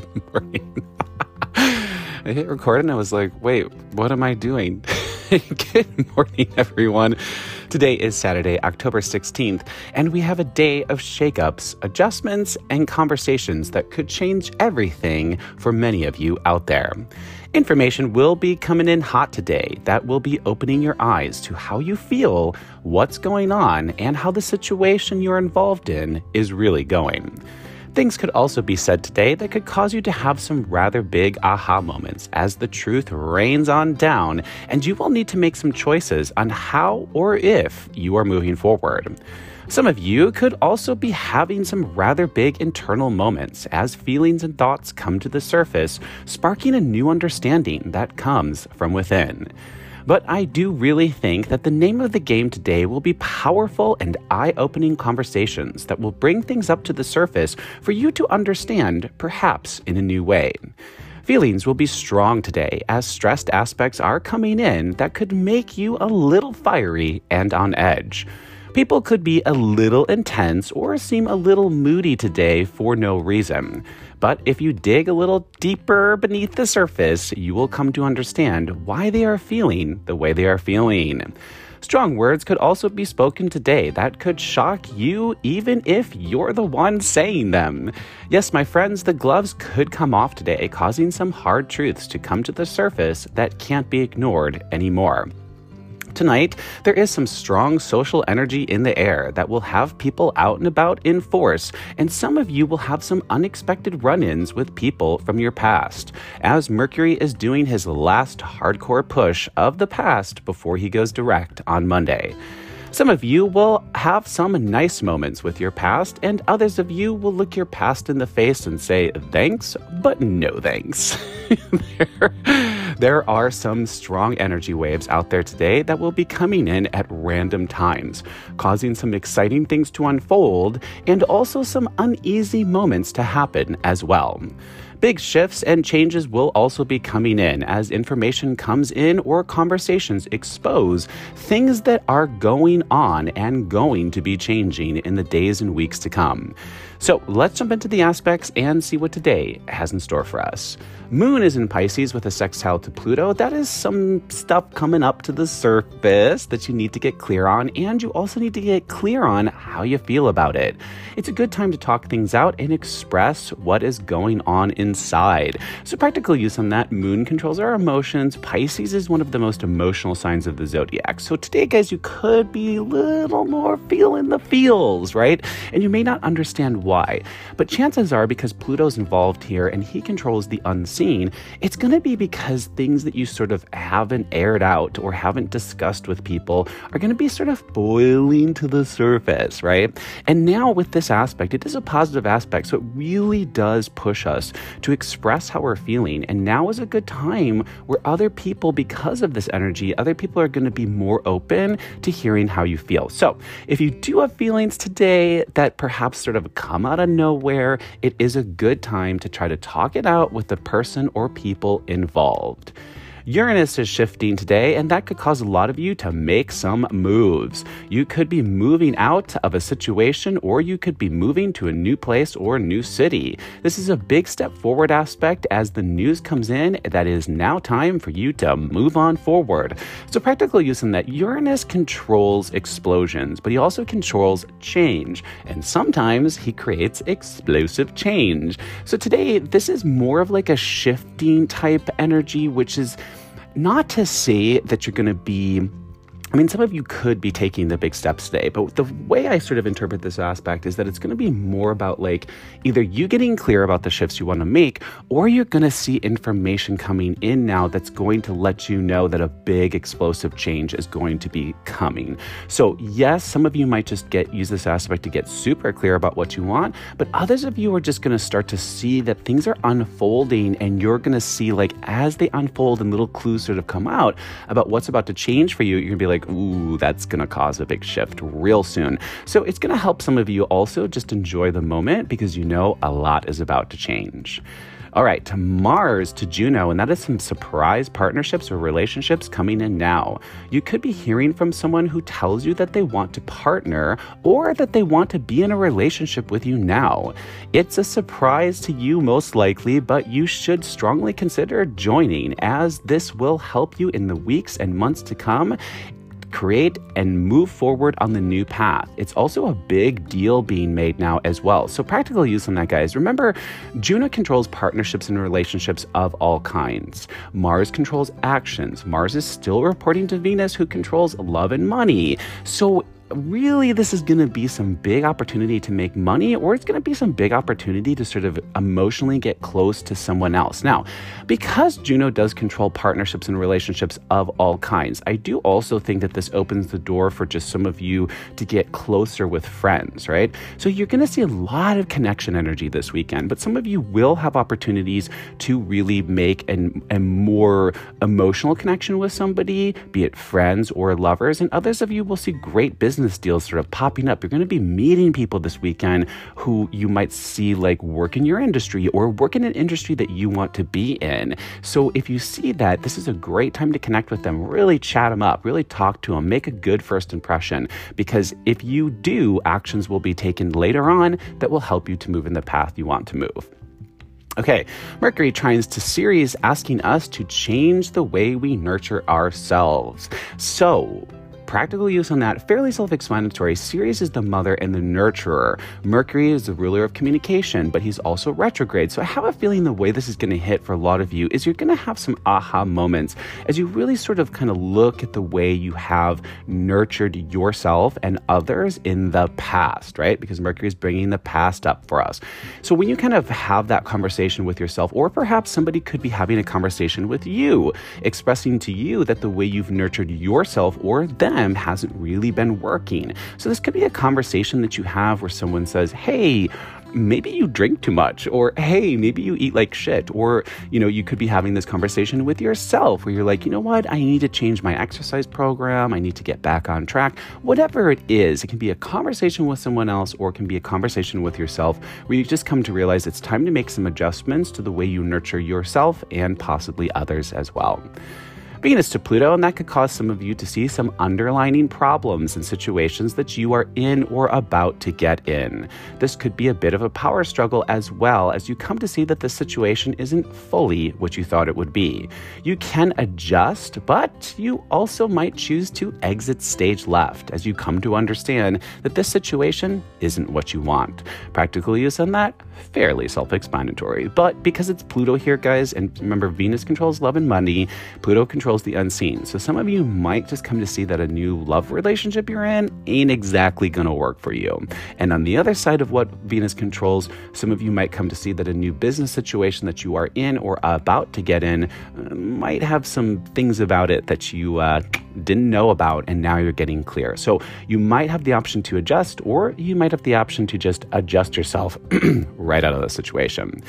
Good morning. I hit record and I was like, wait, what am I doing? Good morning, everyone. Today is Saturday, October 16th, and we have a day of shakeups, adjustments, and conversations that could change everything for many of you out there. Information will be coming in hot today that will be opening your eyes to how you feel, what's going on, and how the situation you're involved in is really going. Things could also be said today that could cause you to have some rather big aha moments as the truth rains on down, and you will need to make some choices on how or if you are moving forward. Some of you could also be having some rather big internal moments as feelings and thoughts come to the surface, sparking a new understanding that comes from within. But I do really think that the name of the game today will be powerful and eye opening conversations that will bring things up to the surface for you to understand, perhaps in a new way. Feelings will be strong today as stressed aspects are coming in that could make you a little fiery and on edge. People could be a little intense or seem a little moody today for no reason. But if you dig a little deeper beneath the surface, you will come to understand why they are feeling the way they are feeling. Strong words could also be spoken today that could shock you even if you're the one saying them. Yes, my friends, the gloves could come off today, causing some hard truths to come to the surface that can't be ignored anymore. Tonight, there is some strong social energy in the air that will have people out and about in force, and some of you will have some unexpected run ins with people from your past, as Mercury is doing his last hardcore push of the past before he goes direct on Monday. Some of you will have some nice moments with your past, and others of you will look your past in the face and say, thanks, but no thanks. there, there are some strong energy waves out there today that will be coming in at random times, causing some exciting things to unfold and also some uneasy moments to happen as well. Big shifts and changes will also be coming in as information comes in or conversations expose things that are going on and going to be changing in the days and weeks to come. So let's jump into the aspects and see what today has in store for us. Moon is in Pisces with a sextile to Pluto. That is some stuff coming up to the surface that you need to get clear on, and you also need to get clear on how you feel about it. It's a good time to talk things out and express what is going on inside. So, practical use on that moon controls our emotions. Pisces is one of the most emotional signs of the zodiac. So, today, guys, you could be a little more feeling the feels, right? And you may not understand why, but chances are because Pluto's involved here and he controls the unseen it's going to be because things that you sort of haven't aired out or haven't discussed with people are going to be sort of boiling to the surface, right? And now with this aspect, it is a positive aspect. So it really does push us to express how we're feeling. And now is a good time where other people, because of this energy, other people are going to be more open to hearing how you feel. So if you do have feelings today that perhaps sort of come out of nowhere, it is a good time to try to talk it out with the person or people involved. Uranus is shifting today, and that could cause a lot of you to make some moves. You could be moving out of a situation, or you could be moving to a new place or new city. This is a big step forward aspect as the news comes in that it is now time for you to move on forward. So, practical use in that Uranus controls explosions, but he also controls change, and sometimes he creates explosive change. So, today, this is more of like a shifting type energy, which is not to say that you're going to be I mean, some of you could be taking the big steps today, but the way I sort of interpret this aspect is that it's going to be more about like either you getting clear about the shifts you want to make, or you're going to see information coming in now that's going to let you know that a big explosive change is going to be coming. So, yes, some of you might just get use this aspect to get super clear about what you want, but others of you are just going to start to see that things are unfolding and you're going to see like as they unfold and little clues sort of come out about what's about to change for you, you're going to be like, like, ooh, that's going to cause a big shift real soon. So it's going to help some of you also just enjoy the moment because you know a lot is about to change. All right, to Mars to Juno, and that is some surprise partnerships or relationships coming in now. You could be hearing from someone who tells you that they want to partner or that they want to be in a relationship with you now. It's a surprise to you, most likely, but you should strongly consider joining as this will help you in the weeks and months to come create and move forward on the new path. It's also a big deal being made now as well. So, practical use on that, guys. Remember, Juno controls partnerships and relationships of all kinds. Mars controls actions. Mars is still reporting to Venus, who controls love and money. So, really this is going to be some big opportunity to make money or it's going to be some big opportunity to sort of emotionally get close to someone else. Now, because Juno does control partnerships and relationships of all kinds, I do also think that this opens the door for just some of you to get closer with friends, right? So you're going to see a lot of connection energy this weekend, but some of you will have opportunities to really make an, a more emotional connection with somebody, be it friends or lovers, and others of you will see great business business deals sort of popping up. You're going to be meeting people this weekend who you might see like work in your industry or work in an industry that you want to be in. So if you see that, this is a great time to connect with them, really chat them up, really talk to them, make a good first impression. Because if you do, actions will be taken later on that will help you to move in the path you want to move. Okay, Mercury trines to Ceres asking us to change the way we nurture ourselves. So, practical use on that, fairly self explanatory. Ceres is the mother and the nurturer. Mercury is the ruler of communication, but he's also retrograde. So I have a feeling the way this is going to hit for a lot of you is you're going to have some aha moments as you really sort of kind of look at the way you have nurtured yourself and others in the past, right? Because Mercury is bringing the past up for us. So when you kind of have that conversation with yourself, or perhaps somebody could be having a conversation with you, expressing to you that the way you've nurtured yourself or them hasn't really been working. So this could be a conversation that you have where someone says, Hey, maybe you drink too much or hey maybe you eat like shit or you know you could be having this conversation with yourself where you're like you know what? I need to change my exercise program. I need to get back on track. Whatever it is it can be a conversation with someone else or it can be a conversation with yourself where you just come to realize it's time to make some adjustments to the way you nurture yourself and possibly others as well Venus to Pluto, and that could cause some of you to see some underlining problems in situations that you are in or about to get in. This could be a bit of a power struggle as well as you come to see that the situation isn't fully what you thought it would be. You can adjust, but you also might choose to exit stage left as you come to understand that this situation isn't what you want. Practical use on that? Fairly self explanatory. But because it's Pluto here, guys, and remember, Venus controls love and money, Pluto controls controls the unseen. So some of you might just come to see that a new love relationship you're in ain't exactly to work for you. And on the other side of what Venus controls, some of you might come to see that a new business situation that you are in or about to get in uh, might have some things about it that you uh, didn't know about and now you're getting clear. So you might have the option to adjust or you might have the option to just adjust yourself right out of the situation.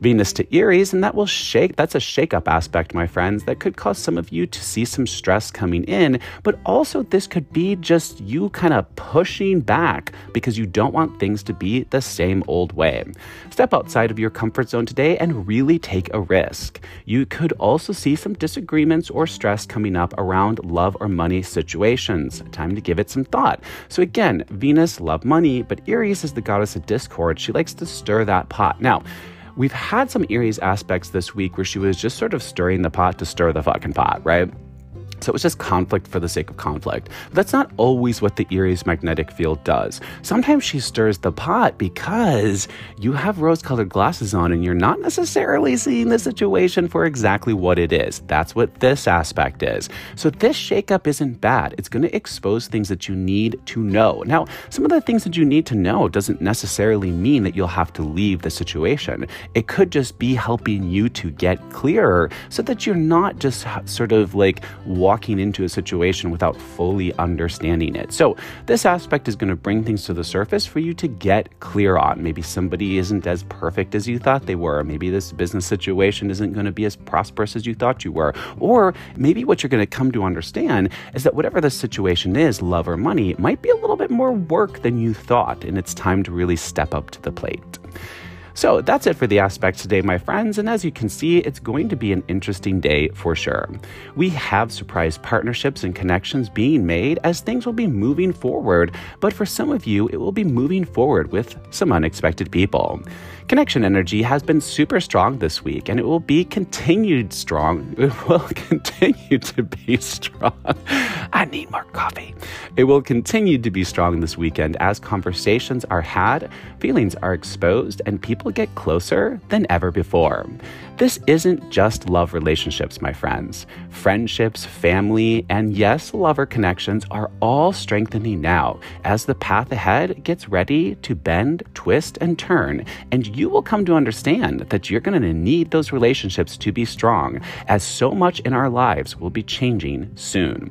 Venus to Eris, and that will shake. That's a shake-up aspect, my friends, that could cause some of you to see some stress coming in, but also this could be just you kind of pushing back because you don't want things to be the same old way. Step outside of your comfort zone today and really take a risk. You could also see some disagreements or stress coming up around love or money situations. Time to give it some thought. So again, Venus, love money, but Eris is the goddess of discord. She likes to stir that pot. Now, We've had some Eris aspects this week where she was just sort of stirring the pot to stir the fucking pot, right? So it was just conflict for the sake of conflict. But that's not always what the Eris magnetic field does. Sometimes she stirs the pot because you have rose colored glasses on and you're not necessarily seeing the situation for exactly what it is. That's what this aspect is. So this shakeup isn't bad. It's going to expose things that you need to know. Now, some of the things that you need to know doesn't necessarily mean that you'll have to leave the situation. It could just be helping you to get clearer so that you're not just sort of like into a situation without fully understanding it. So, this aspect is going to bring things to the surface for you to get clear on. Maybe somebody isn't as perfect as you thought they were. Maybe this business situation isn't going to be as prosperous as you thought you were. Or maybe what you're going to come to understand is that whatever the situation is, love or money, it might be a little bit more work than you thought, and it's time to really step up to the plate. So that's it for the aspects today, my friends. And as you can see, it's going to be an interesting day for sure. We have surprise partnerships and connections being made as things will be moving forward. But for some of you, it will be moving forward with some unexpected people. Connection energy has been super strong this week and it will be continued strong. It will continue to be strong. I need more coffee. It will continue to be strong this weekend as conversations are had, feelings are exposed, and people get closer than ever before. This isn't just love relationships, my friends. Friendships, family, and yes, lover connections are all strengthening now as the path ahead gets ready to bend, twist, and turn. And you will come to understand that you're going to need those relationships to be strong, as so much in our lives will be changing soon.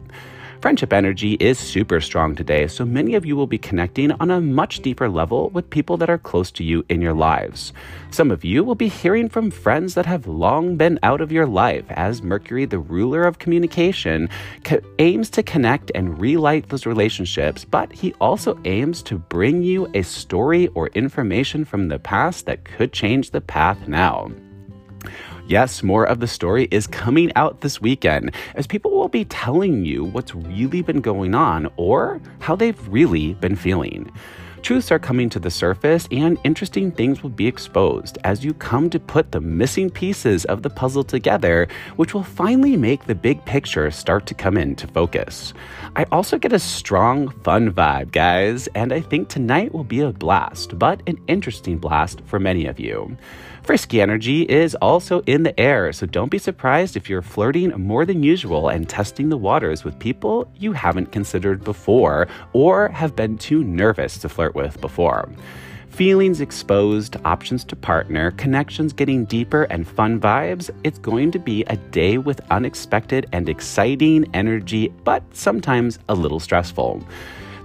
Friendship energy is super strong today, so many of you will be connecting on a much deeper level with people that are close to you in your lives. Some of you will be hearing from friends that have long been out of your life as Mercury, the ruler of communication, co- aims to connect and relight those relationships, but he also aims to bring you a story or information from the past that could change the path now. Yes, more of the story is coming out this weekend as people will be telling you what's really been going on or how they've really been feeling. Truths are coming to the surface and interesting things will be exposed as you come to put the missing pieces of the puzzle together, which will finally make the big picture start to come into focus. I also get a strong, fun vibe, guys, and I think tonight will be a blast, but an interesting blast for many of you. Frisky energy is also in the air, so don't be surprised if you're flirting more than usual and testing the waters with people you haven't considered before or have been too nervous to flirt with before. Feelings exposed, options to partner, connections getting deeper, and fun vibes, it's going to be a day with unexpected and exciting energy, but sometimes a little stressful.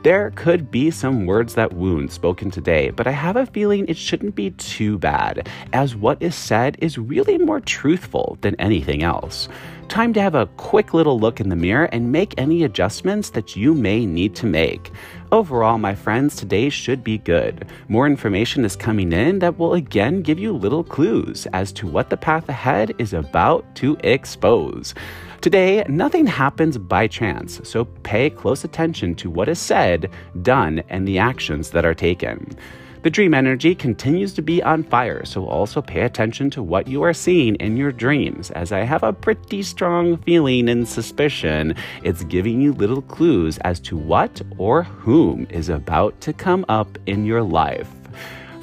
There could be some words that wound spoken today, but I have a feeling it shouldn't be too bad, as what is said is really more truthful than anything else. Time to have a quick little look in the mirror and make any adjustments that you may need to make. Overall, my friends, today should be good. More information is coming in that will again give you little clues as to what the path ahead is about to expose. Today, nothing happens by chance, so pay close attention to what is said, done, and the actions that are taken. The dream energy continues to be on fire, so also pay attention to what you are seeing in your dreams, as I have a pretty strong feeling and suspicion it's giving you little clues as to what or whom is about to come up in your life.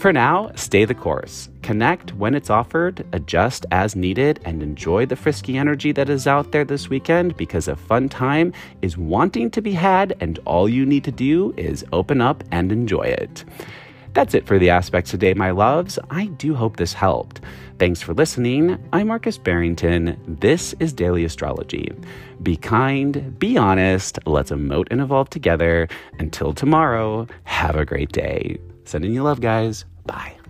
For now, stay the course. Connect when it's offered, adjust as needed, and enjoy the frisky energy that is out there this weekend because a fun time is wanting to be had, and all you need to do is open up and enjoy it. That's it for the aspects today, my loves. I do hope this helped. Thanks for listening. I'm Marcus Barrington. This is Daily Astrology. Be kind, be honest, let's emote and evolve together. Until tomorrow, have a great day. Sending you love, guys. Bye.